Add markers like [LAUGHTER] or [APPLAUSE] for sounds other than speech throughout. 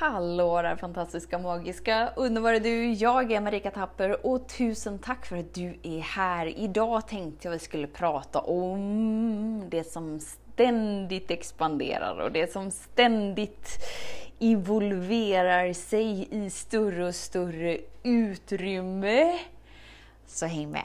Hallå där fantastiska, magiska, underbara du! Jag är Marika Tapper och tusen tack för att du är här. Idag tänkte jag vi skulle prata om det som ständigt expanderar och det som ständigt evolverar sig i större och större utrymme. Så häng med!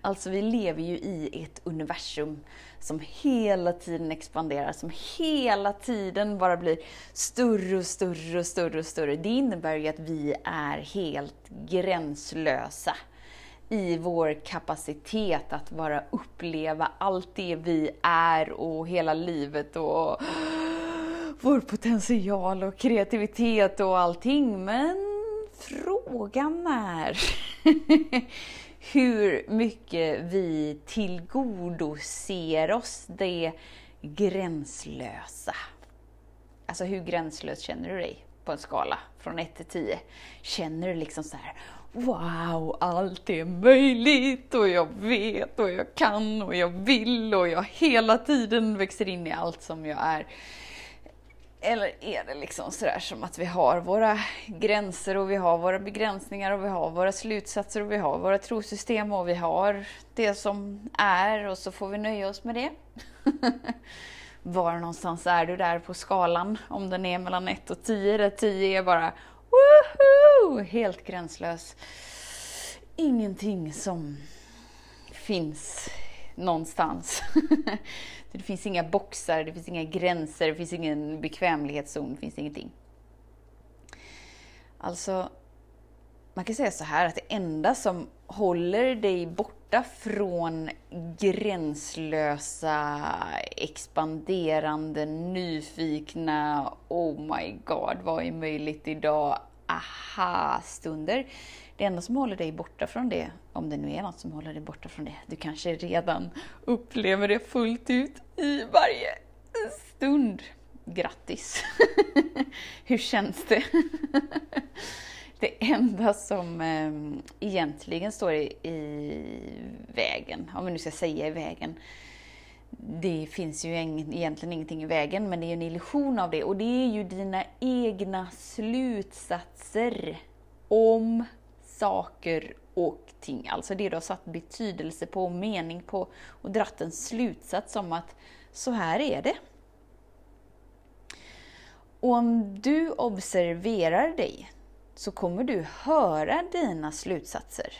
Alltså vi lever ju i ett universum som hela tiden expanderar, som hela tiden bara blir större och större och större och större. Det innebär ju att vi är helt gränslösa i vår kapacitet att bara uppleva allt det vi är och hela livet och vår potential och kreativitet och allting. Men frågan är [LAUGHS] hur mycket vi tillgodoser oss det gränslösa. Alltså hur gränslös känner du dig på en skala från 1 till 10? Känner du liksom så här Wow, allt är möjligt och jag vet och jag kan och jag vill och jag hela tiden växer in i allt som jag är. Eller är det liksom sådär som att vi har våra gränser och vi har våra begränsningar och vi har våra slutsatser och vi har våra trosystem och vi har det som är och så får vi nöja oss med det. [LAUGHS] Var någonstans är du där på skalan? Om den är mellan 1 och 10, där 10 är bara woho! Helt gränslös. Ingenting som finns någonstans. [LAUGHS] det finns inga boxar, det finns inga gränser, det finns ingen bekvämlighetszon, det finns ingenting. Alltså, man kan säga så här att det enda som håller dig borta från gränslösa, expanderande, nyfikna, oh my god, vad är möjligt idag? Aha-stunder det enda som håller dig borta från det, om det nu är något som håller dig borta från det, du kanske redan upplever det fullt ut i varje stund. Grattis! [LAUGHS] Hur känns det? [LAUGHS] det enda som eh, egentligen står i, i, vägen, om vi nu ska säga i vägen, det finns ju egentligen ingenting i vägen, men det är en illusion av det. Och det är ju dina egna slutsatser om saker och ting. Alltså det du har satt betydelse på, mening på och dratt en slutsats om att så här är det. Och om du observerar dig så kommer du höra dina slutsatser.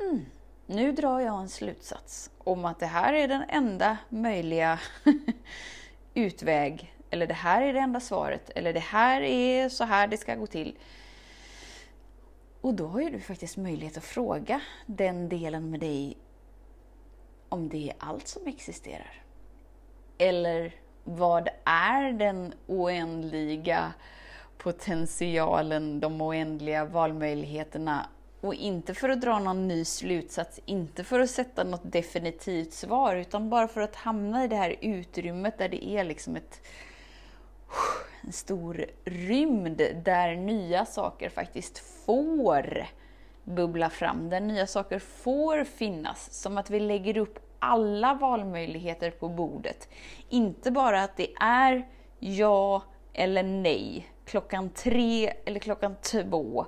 Mm. Nu drar jag en slutsats om att det här är den enda möjliga [LAUGHS] utväg, eller det här är det enda svaret, eller det här är så här det ska gå till. Och då har ju du faktiskt möjlighet att fråga den delen med dig om det är allt som existerar. Eller vad är den oändliga potentialen, de oändliga valmöjligheterna och inte för att dra någon ny slutsats, inte för att sätta något definitivt svar, utan bara för att hamna i det här utrymmet där det är liksom ett en stor rymd där nya saker faktiskt får bubbla fram, där nya saker får finnas. Som att vi lägger upp alla valmöjligheter på bordet. Inte bara att det är ja eller nej, klockan tre eller klockan två.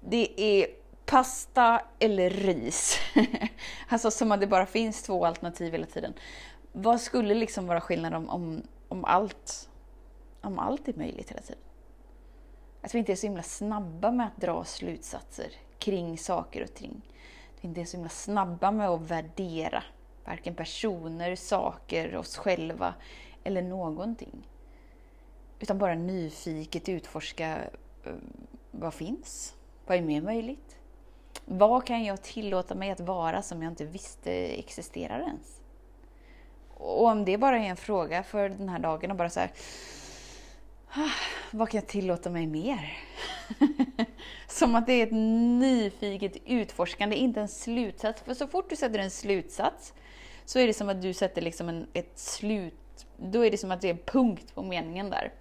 Det är pasta eller ris. [LAUGHS] alltså som att det bara finns två alternativ hela tiden. Vad skulle liksom vara skillnaden om, om, om allt om allt är möjligt hela tiden. Att vi inte är så himla snabba med att dra slutsatser kring saker och ting. Att vi inte är så himla snabba med att värdera varken personer, saker, oss själva eller någonting. Utan bara nyfiket utforska eh, vad finns? Vad är mer möjligt? Vad kan jag tillåta mig att vara som jag inte visste existerar ens? Och om det bara är en fråga för den här dagen och bara så här, Ah, vad kan jag tillåta mig mer? [LAUGHS] Som att det är ett nyfiket utforskande, inte en slutsats. För så fort du sätter en slutsats så är det som att du sätter liksom en, ett slut, då är det som att det är en punkt på meningen där.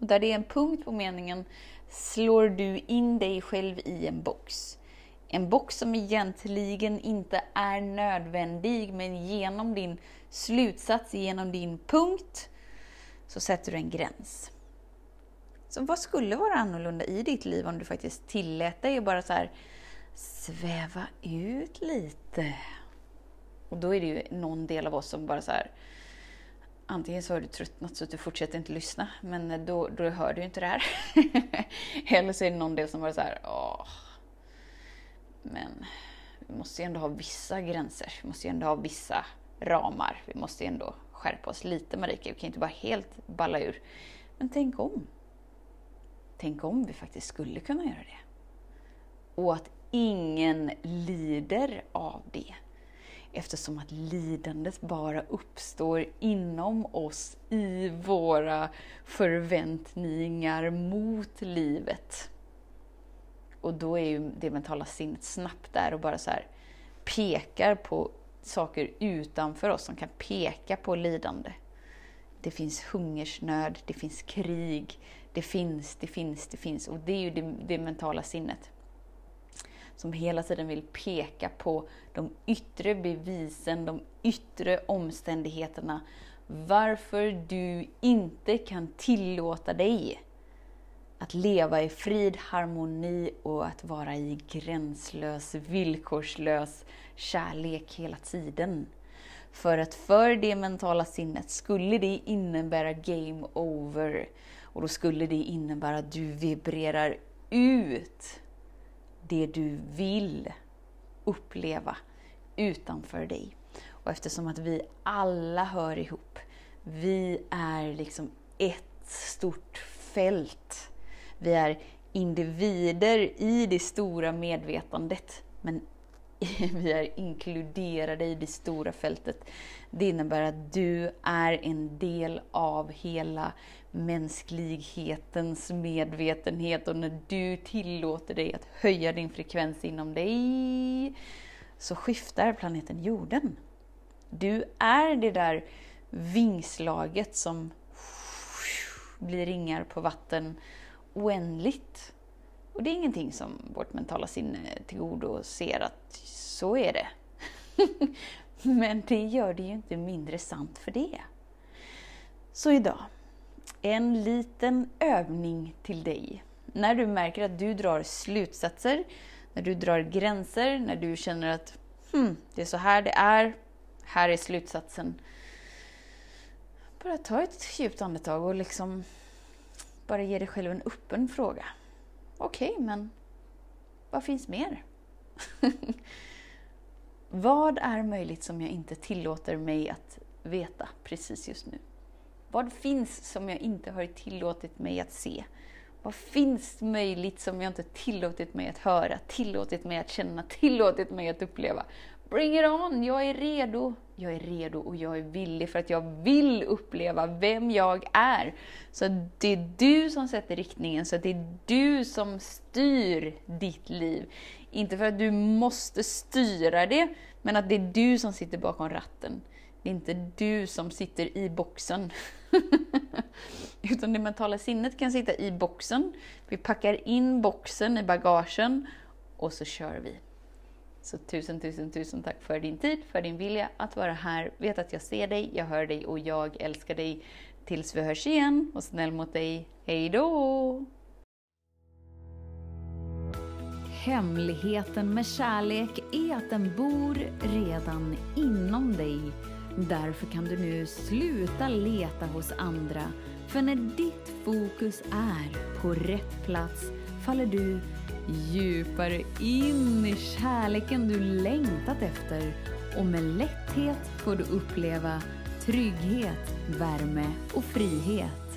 Och där det är en punkt på meningen slår du in dig själv i en box. En box som egentligen inte är nödvändig, men genom din slutsats, genom din punkt, så sätter du en gräns. Så vad skulle vara annorlunda i ditt liv om du faktiskt tillät dig att bara så här sväva ut lite? Och då är det ju någon del av oss som bara så här, antingen så har du tröttnat så att du fortsätter inte lyssna, men då, då hör du ju inte det här. [LAUGHS] Eller så är det någon del som bara så här, åh. Men vi måste ju ändå ha vissa gränser, vi måste ju ändå ha vissa ramar. Vi måste ju ändå skärpa oss lite Marika, vi kan ju inte bara helt balla ur. Men tänk om. Tänk om vi faktiskt skulle kunna göra det. Och att ingen lider av det. Eftersom att lidandet bara uppstår inom oss i våra förväntningar mot livet. Och då är ju det mentala sinnet snabbt där och bara så här pekar på saker utanför oss som kan peka på lidande. Det finns hungersnöd, det finns krig, det finns, det finns, det finns. Och det är ju det, det mentala sinnet som hela tiden vill peka på de yttre bevisen, de yttre omständigheterna. Varför du inte kan tillåta dig att leva i frid, harmoni och att vara i gränslös, villkorslös kärlek hela tiden. För att för det mentala sinnet skulle det innebära game over. Och då skulle det innebära att du vibrerar ut det du vill uppleva utanför dig. Och eftersom att vi alla hör ihop, vi är liksom ett stort fält. Vi är individer i det stora medvetandet, men [LAUGHS] vi är inkluderade i det stora fältet. Det innebär att du är en del av hela mänsklighetens medvetenhet och när du tillåter dig att höja din frekvens inom dig så skiftar planeten jorden. Du är det där vingslaget som blir ringar på vatten oändligt. Och det är ingenting som vårt mentala sinne tillgodoser att så är det. [LAUGHS] Men det gör det ju inte mindre sant för det. Så idag, en liten övning till dig. När du märker att du drar slutsatser, när du drar gränser, när du känner att hmm, det är så här det är, här är slutsatsen. Bara ta ett djupt andetag och liksom bara ge dig själv en öppen fråga. Okej, okay, men vad finns mer? [LAUGHS] vad är möjligt som jag inte tillåter mig att veta precis just nu? Vad finns som jag inte har tillåtit mig att se? Vad finns möjligt som jag inte tillåtit mig att höra, tillåtit mig att känna, tillåtit mig att uppleva? Bring it on! Jag är redo. Jag är redo och jag är villig för att jag vill uppleva vem jag är. Så det är du som sätter riktningen, så det är du som styr ditt liv. Inte för att du måste styra det, men att det är du som sitter bakom ratten. Det är inte du som sitter i boxen. [LAUGHS] Utan det mentala sinnet kan sitta i boxen. Vi packar in boxen i bagagen och så kör vi. Så tusen, tusen, tusen tack för din tid, för din vilja att vara här. Vet att jag ser dig, jag hör dig och jag älskar dig. Tills vi hörs igen, och snäll mot dig. Hej då! Hemligheten med kärlek är att den bor redan inom dig. Därför kan du nu sluta leta hos andra. För när ditt fokus är på rätt plats faller du djupare in i kärleken du längtat efter och med lätthet får du uppleva trygghet, värme och frihet.